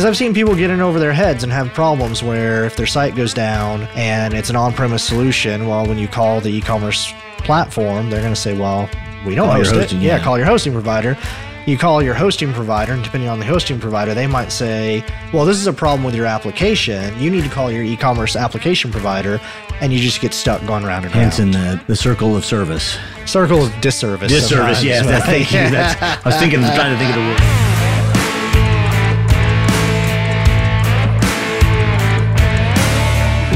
Because I've seen people get in over their heads and have problems where if their site goes down and it's an on premise solution, well, when you call the e commerce platform, they're going to say, well, we don't Call host it. yeah, yeah. call your hosting provider. You call your hosting provider, and depending on the hosting provider, they might say, Well, this is a problem with your application. You need to call your e commerce application provider, and you just get stuck going round and round. Hence in the, the circle of service. Circle of disservice. Disservice, yes. thank you. That's, I was thinking, trying to think of the word.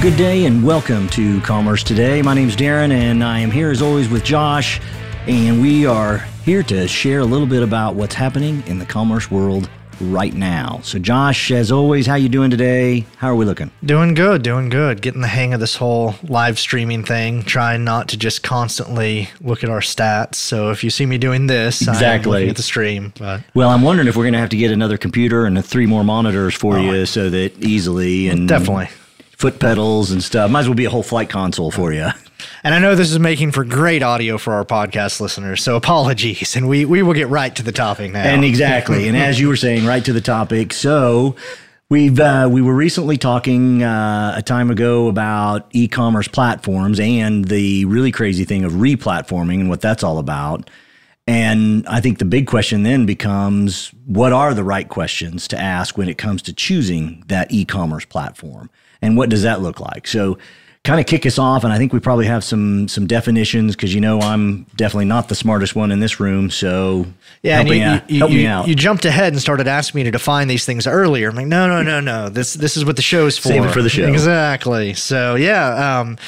Good day and welcome to Commerce Today. My name is Darren, and I am here as always with Josh, and we are here to share a little bit about what's happening in the commerce world right now. So, Josh, as always, how you doing today? How are we looking? Doing good, doing good. Getting the hang of this whole live streaming thing. Trying not to just constantly look at our stats. So if you see me doing this, I'm Exactly. looking at the stream. But Well, I'm wondering if we're going to have to get another computer and three more monitors for oh, you so that easily and definitely. Foot pedals and stuff. Might as well be a whole flight console for you. And I know this is making for great audio for our podcast listeners, so apologies. And we, we will get right to the topic now. And exactly. and as you were saying, right to the topic. So we've uh, we were recently talking uh, a time ago about e-commerce platforms and the really crazy thing of re-platforming and what that's all about. And I think the big question then becomes what are the right questions to ask when it comes to choosing that e-commerce platform? And what does that look like? So kind of kick us off and I think we probably have some some definitions because you know I'm definitely not the smartest one in this room, so yeah, help and me you, out. you, help you, me out. you jumped ahead and started asking me to define these things earlier. I'm like, no, no, no, no. This this is what the show's for. Save it for the show. Exactly. So yeah. Um,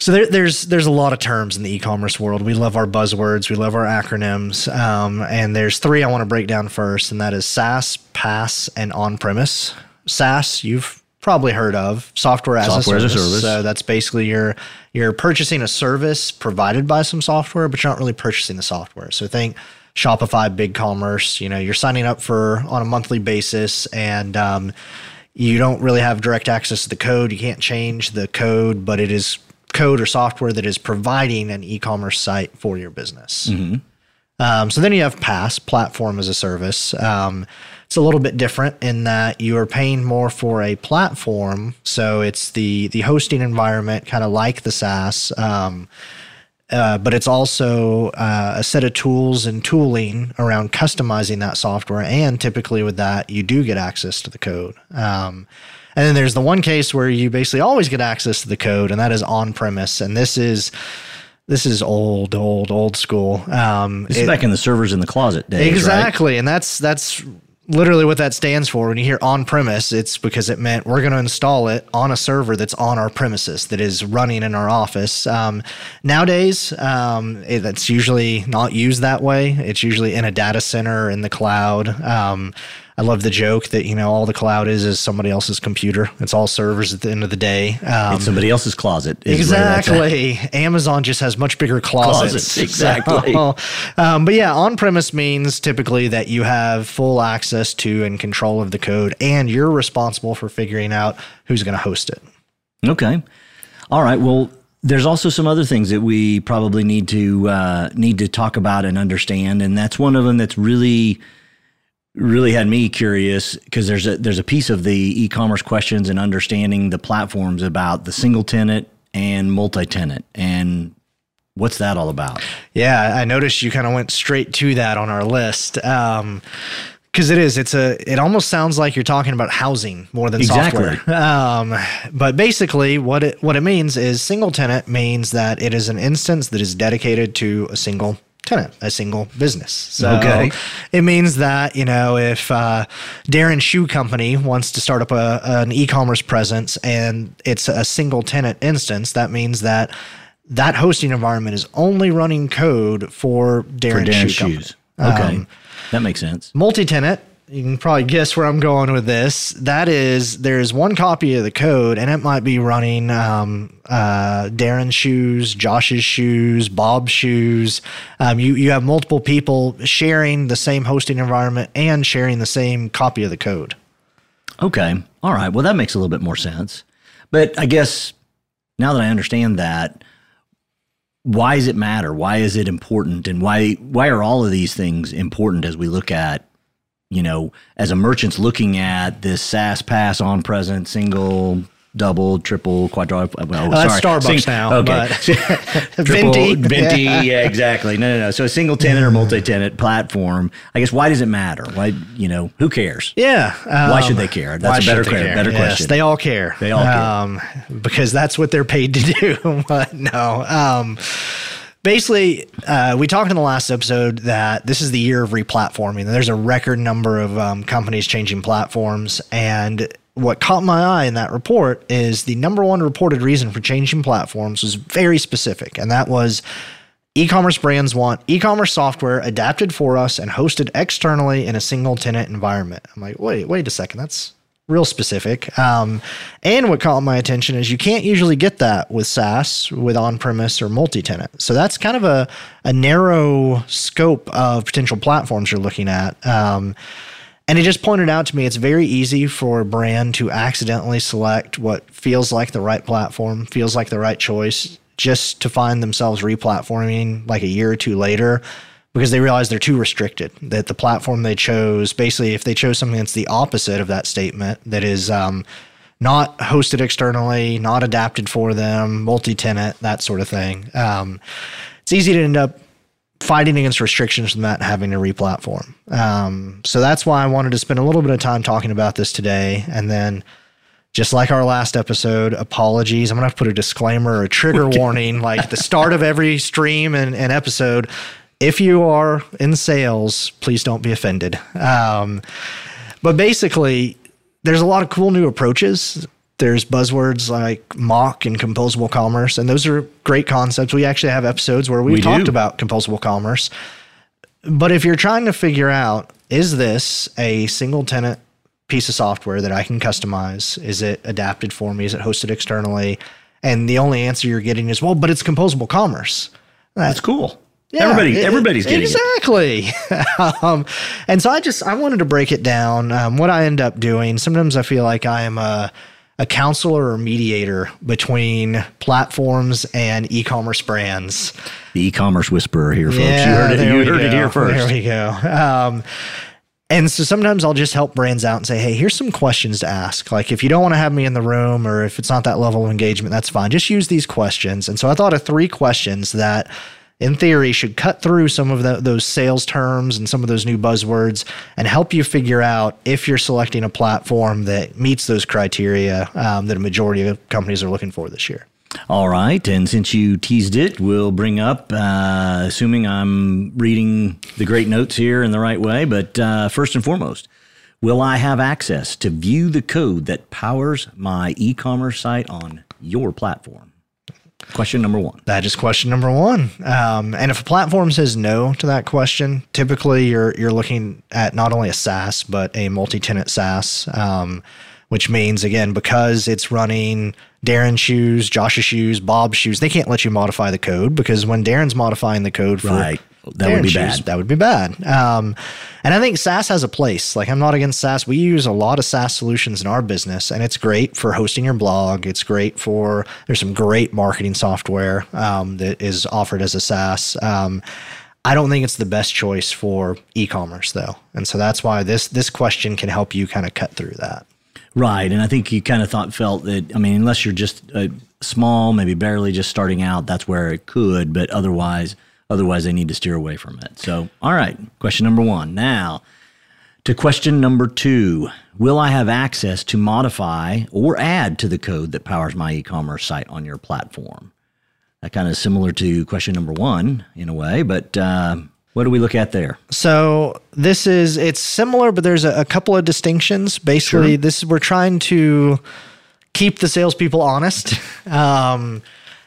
so there, there's there's a lot of terms in the e-commerce world. We love our buzzwords. We love our acronyms. Um, and there's three I want to break down first, and that is SaaS, PaaS, and on-premise. SaaS, you've probably heard of software as, Software a, as a service. service. So that's basically you're you're purchasing a service provided by some software, but you're not really purchasing the software. So think Shopify, BigCommerce. You know, you're signing up for on a monthly basis, and um, you don't really have direct access to the code. You can't change the code, but it is code or software that is providing an e-commerce site for your business. Um, so then you have PaaS, platform as a service. Um, it's a little bit different in that you are paying more for a platform. So it's the the hosting environment, kind of like the SaaS. Um, uh, but it's also uh, a set of tools and tooling around customizing that software. And typically, with that, you do get access to the code. Um, and then there's the one case where you basically always get access to the code, and that is on premise. And this is this is old, old, old school. Um, This is it- back in the servers in the closet days, right? Exactly. And that's that's literally what that stands for. When you hear on premise, it's because it meant we're going to install it on a server that's on our premises that is running in our office. Um, nowadays, um, it, that's usually not used that way. It's usually in a data center in the cloud. Um, I love the joke that you know all the cloud is is somebody else's computer. It's all servers at the end of the day. Um, It's somebody else's closet. is where that's at. Exactly. Amazon just has much bigger closets. Closets, exactly. So, um, but yeah, on premise means typically that you have full access to and control of the code, and you're responsible for figuring out who's going to host it. Okay. All right. Well, there's also some other things that we probably need to uh, need to talk about and understand, and that's one of them that's really really had me curious because there's a there's a piece of the e-commerce questions and understanding the platforms about the single tenant and multi-tenant and what's that all about Yeah, I noticed you kind of went straight to that on our list. Um, because it is, it's a, it almost sounds like you're talking about housing more than Exactly. software. Um, but basically, what it what it means is single tenant means that it is an instance that is dedicated to a single tenant, a single business. So Okay. it means that you know if uh, Darren Shoe Company wants to start up a, an e-commerce presence and it's a single tenant instance, that means that that hosting environment is only running code for Darren, for Darren Shoe Company. shoes okay Um, that makes sense multi-tenant you can probably guess where i'm going with this that is there's one copy of the code and it might be running um, uh, darren's shoes josh's shoes bob's shoes um, you, you have multiple people sharing the same hosting environment and sharing the same copy of the code Okay. All right. Well, that makes a little bit more sense. But I guess now that I understand that, why does it matter? Why is it important? And why why are all of these things important as we look at you know, as a merchant's looking at this SaaS PaaS on present single double, triple, quadruple. Well, Oh, that's sorry. Starbucks Sing- now, Okay. but- Triple, Venti. Venti, yeah, exactly. No, no, no. So a single tenant or multi-tenant platform. I guess why does it matter? Why, you know, who cares? Yeah. Why should um, they care? That's a better, should they que- care? better Yes, question. They all care. They all care. Um, because that's what they're paid to do. but no. Um, basically, uh, we talked in the last episode that this is the year of replatforming. There's a record number of um, companies changing platforms. And what caught my eye in that report is the number one reported reason for changing platforms was very specific. And that was E-commerce brands want e-commerce software adapted for us and hosted externally in a single tenant environment. I'm like, wait, wait a second, that's real specific. Um, and what caught my attention is you can't usually get that with SaaS, with on-premise or multi-tenant. So that's kind of a a narrow scope of potential platforms you're looking at. Um, and it just pointed out to me it's very easy for a brand to accidentally select what feels like the right platform, feels like the right choice, just to find themselves replatforming like a year or two later because they realize they're too restricted. That the platform they chose, basically, if they chose something that's the opposite of that statement, that is um, not hosted externally, not adapted for them, multi tenant, that sort of thing, um, it's easy to end up fighting against restrictions from that and having to replatform. Um, so that's why I wanted to spend a little bit of time talking about this today. And then, just like our last episode, apologies. I'm going to have to put a disclaimer or a trigger warning, like the start of every stream and, and episode. If you are in sales, please don't be offended. Um, but basically, there's a lot of cool new approaches. There's buzzwords like MACH and composable commerce, and those are great concepts. We actually have episodes where we've We talked do. about composable commerce. But if you're trying to figure out, is this a single tenant piece of software that I can customize? Is it adapted for me? Is it hosted externally? And the only answer you're getting is, well, but it's composable commerce. That's cool. Yeah, Everybody, it- everybody's getting it. exactly. um, and so I just I wanted to break it down. Um, what I end up doing. Sometimes I feel like I am a a counselor or mediator between platforms and e-commerce brands. The e-commerce whisperer here, folks. you heard it. You heard it here first. There we go. Um, and so sometimes I'll just help brands out and say, hey, here's some questions to ask. Like if you don't want to have me in the room or if it's not that level of engagement, that's fine. Just use these questions. And so I thought of three questions that in theory should cut through some of the, those sales terms and some of those new buzzwords and help you figure out if you're selecting a platform that meets those criteria um, that a majority of companies are looking for this year. All right. And since you teased it, we'll bring up, uh, assuming I'm reading the great notes here in the right way, but uh, first and foremost, will I have access to view the code that powers my e commerce site on your platform? Question number one. That is question number one. Um, and if a platform says no to that question, typically you're you're looking at not only a SaaS but a multi-tenant SaaS, um, which means again because it's running Darren's shoes, Josh's shoes, Bob's shoes, they can't let you modify the code because when Darren's modifying the code for Right. That would be bad. That would be bad. Um, and I think SaaS has a place. Like I'm not against SaaS. We use a lot of SaaS solutions in our business, and it's great for hosting your blog. It's great for there's some great marketing software um, that is offered as a SaaS. Um, I don't think it's the best choice for e-commerce though, and so that's why this this question can help you kind of cut through that. Right. And I think you kind of thought, felt that, I mean, unless you're just uh, small, maybe barely just starting out, that's where it could, but otherwise, otherwise they need to steer away from it. So, all right. Question number one. Now, to question number two Will I have access to modify or add to the code that powers my e commerce site on your platform? That kind of similar to question number one in a way, but uh, what do we look at there? So this is it's similar, but there's a, a couple of distinctions. Basically, this we're trying to keep the salespeople honest. Um,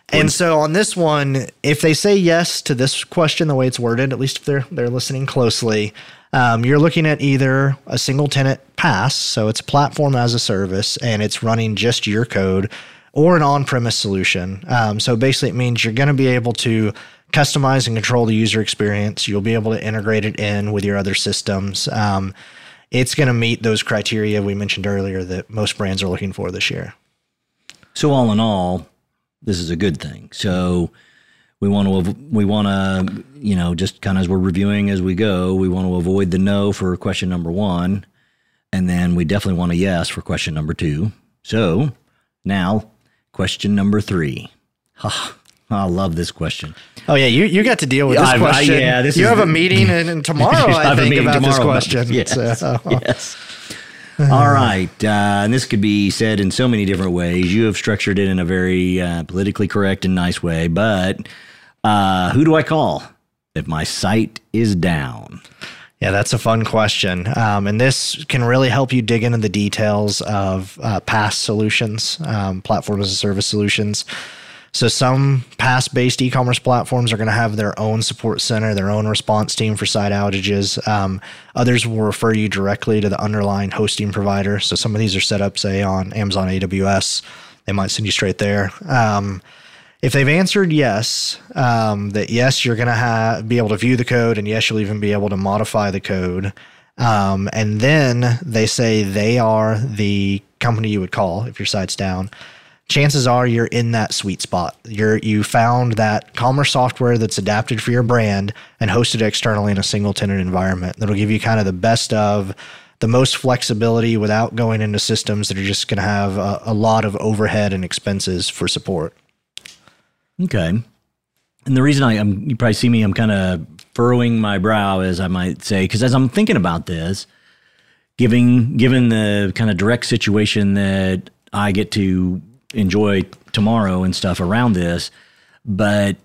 and so on this one, if they say yes to this question, the way it's worded, at least if they're they're listening closely, um, you're looking at either a single tenant PaaS, so it's platform as a service, and it's running just your code, or an on-premise solution. Um, so basically, it means you're going to be able to customize and control the user experience. You'll be able to integrate it in with your other systems. Um, it's going to meet those criteria we mentioned earlier that most brands are looking for this year. So, all in all, this is a good thing. So, We want to we want to you know just kind of as we're reviewing as we go, we want to avoid the no for question number one, and then we definitely want a yes for question number two. So now question number three. Ha! I love this question. Oh yeah, you, you got to deal with this I- I- question. yeah, this you have the- a meeting and, and tomorrow I I think about this tomorrow about question. this. Yes. So- yes. All right. Uh, and this could be said in so many different ways. You have structured it in a very uh, politically correct and nice way. But uh, who do I call if my site is down? Yeah, that's a fun question. Um, and this can really help you dig into the details of uh, PaaS solutions, um, platform as a service solutions. So, some PaaS based e commerce platforms are going to have their own support center, their own response team for site outages. Um, others will refer you directly to the underlying hosting provider. So, some of these are set up, say, on Amazon AWS. They might send you straight there. Um, if they've answered yes, um, that yes, you're going to ha- be able to view the code, and yes, you'll even be able to modify the code. Um, and then they say they are the company you would call if your site's down. Chances are you're in that sweet spot. You're you found that commerce software that's adapted for your brand and hosted externally in a single tenant environment. That'll give you kind of the best of the most flexibility without going into systems that are just going to have a, a lot of overhead and expenses for support. Okay. And the reason I, am you probably see me, I'm kind of furrowing my brow, as I might say, because as I'm thinking about this, giving given the kind of direct situation that I get to enjoy tomorrow and stuff around this, but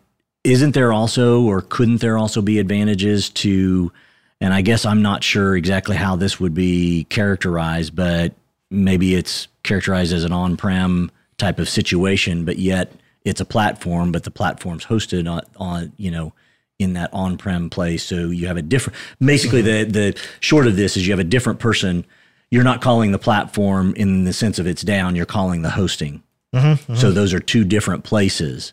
isn't there also, or couldn't there also be advantages to? And I guess I'm not sure exactly how this would be characterized, but maybe it's characterized as an on-prem type of situation, but yet it's a platform, but the platform's hosted on, on you know, in that on-prem place. So you have a different. Basically, the the short of this is you have a different person. You're not calling the platform in the sense of it's down. You're calling the hosting. Mm-hmm, so mm-hmm. those are two different places.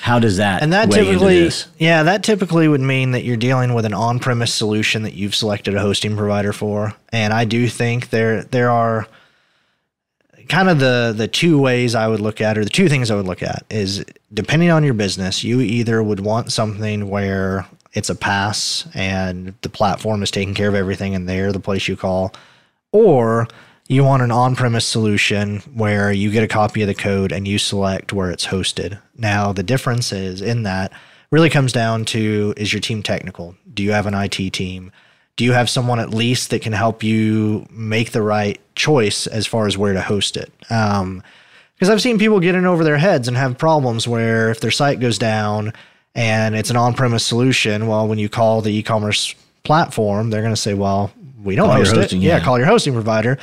How does that And that typically, yeah, that typically would mean that you're dealing with an on-premise solution that you've selected a hosting provider for. And I do think there there are kind of the the two ways I would look at, or the two things I would look at, is depending on your business, you either would want something where it's a PaaS and the platform is taking care of everything, and they're the place you call, or you want an on-premise solution where you get a copy of the code and you select where it's hosted. Now, the difference is in that really comes down to is your team technical? Do you have an IT team? Do you have someone at least that can help you make the right choice as far as where to host it? Um, because I've seen people get in over their heads and have problems where if their site goes down and it's an on-premise solution, well, when you call the e-commerce platform, they're going to say, "Well, we don't Call host hosting, it. Yeah, yeah. call your hosting provider."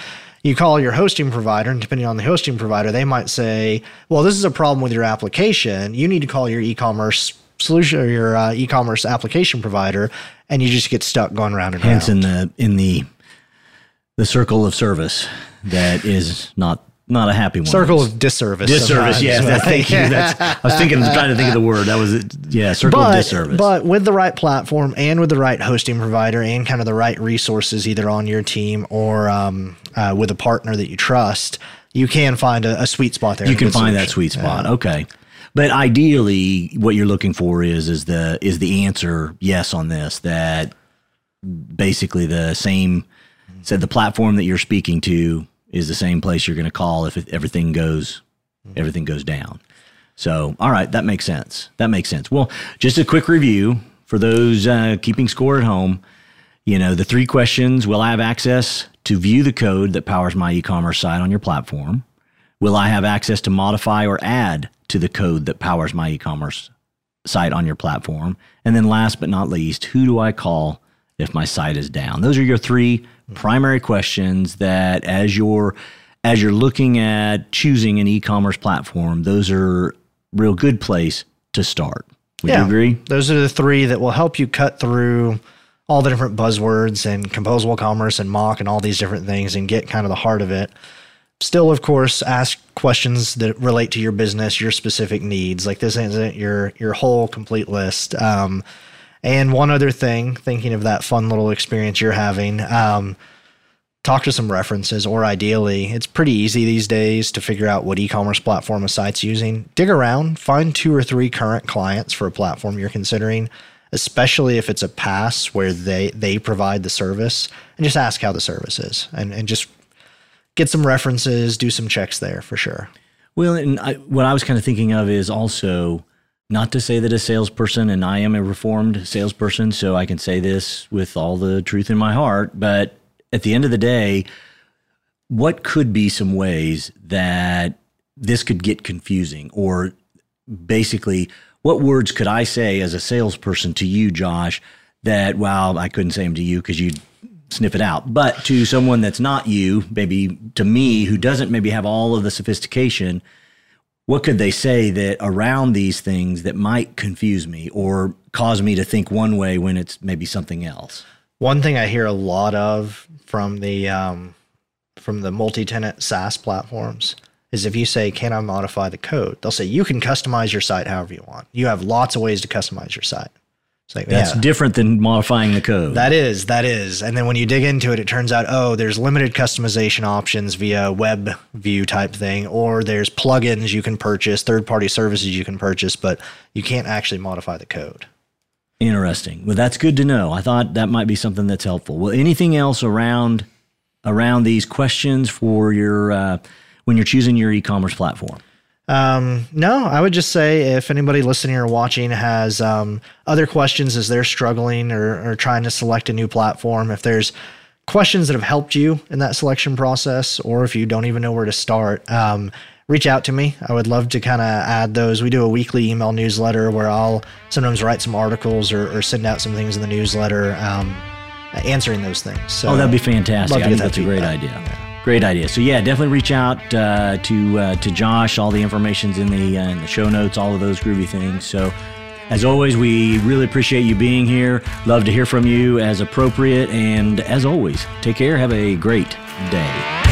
You call your hosting provider, and depending on the hosting provider, they might say, "Well, this is a problem with your application. You need to call your e-commerce solution or your uh, e-commerce application provider," and you just get stuck going round and round. Hence, in the in the the circle of service that is not not a happy one. Circle of disservice. disservice. Yes, that's, thank you. That's, I was thinking, trying to think of the word. That was it. Yeah, circle of disservice. but with the right platform and with the right hosting provider and kind of the right resources either on your team or um, uh, with a partner that you trust, you can find a, a sweet spot there. you can find that sweet spot. Okay. But ideally, what you're looking for is is the is the answer yes on this that basically the same said the platform that you're speaking to is the same place you're going to call if everything goes everything goes down. So, all right, that makes sense. That makes sense. Well, just a quick review for those uh, keeping score at home. You know, the three questions Will I have access to view the code that powers my e commerce site on your platform? Will I have access to modify or add to the code that powers my e commerce site on your platform? And then, last but not least, who do I call if my site is down? Those are your three primary questions that, as you're as you're looking at choosing an e-commerce platform, those are real good place to start. Would you agree? Those are the three that will help you cut through all the different buzzwords and composable commerce and MACH and all these different things and get kind of the heart of it. Still, of course, ask questions that relate to your business, your specific needs. Like this isn't your your whole complete list. Um, and one other thing, thinking of that fun little experience you're having, um, talk to some references, or ideally, it's pretty easy these days to figure out what e commerce platform a site's using. Dig around, find two or three current clients for a platform you're considering, especially if it's a PaaS where they, they provide the service, and just ask how the service is and, and just get some references, do some checks there for sure. Well, and I, what I was kind of thinking of is also not to say that a salesperson, and I am a reformed salesperson, so I can say this with all the truth in my heart, but at the end of the day, what could be some ways that this could get confusing? Or basically what words could I say as a salesperson to you, Josh, that, well, I couldn't say them to you because you'd sniff it out, but to someone that's not you, maybe to me, who doesn't maybe have all of the sophistication, what could they say that around these things that might confuse me or cause me to think one way when it's maybe something else? One thing I hear a lot of from the um, from the multi-tenant SaaS platforms is if you say, "Can I modify the code?" They'll say you can customize your site however you want. You have lots of ways to customize your site. Like, That's yeah. different than modifying the code. That is, that is. And then when you dig into it, it turns out, oh, there's limited customization options via web view type thing, or there's plugins you can purchase, third party services you can purchase, but you can't actually modify the code. Interesting. Well, that's good to know. I thought that might be something that's helpful. Well, anything else around around these questions for your uh, when you're choosing your e-commerce platform? Um, no, I would just say if anybody listening or watching has um, other questions as they're struggling or, or trying to select a new platform, if there's questions that have helped you in that selection process, or if you don't even know where to start, um, reach out to me. I would love to kind of add those. We do a weekly email newsletter where I'll sometimes write some articles or, or send out some things in the newsletter um, answering those things. So, oh, that'd be fantastic. I think that's a great idea. Yeah. Great idea. So yeah, definitely reach out uh, to uh, to Josh. All the information's in the uh, in the show notes. All of those groovy things. So. As always, we really appreciate you being here. Love to hear from you as appropriate. And as always, take care. Have a great day.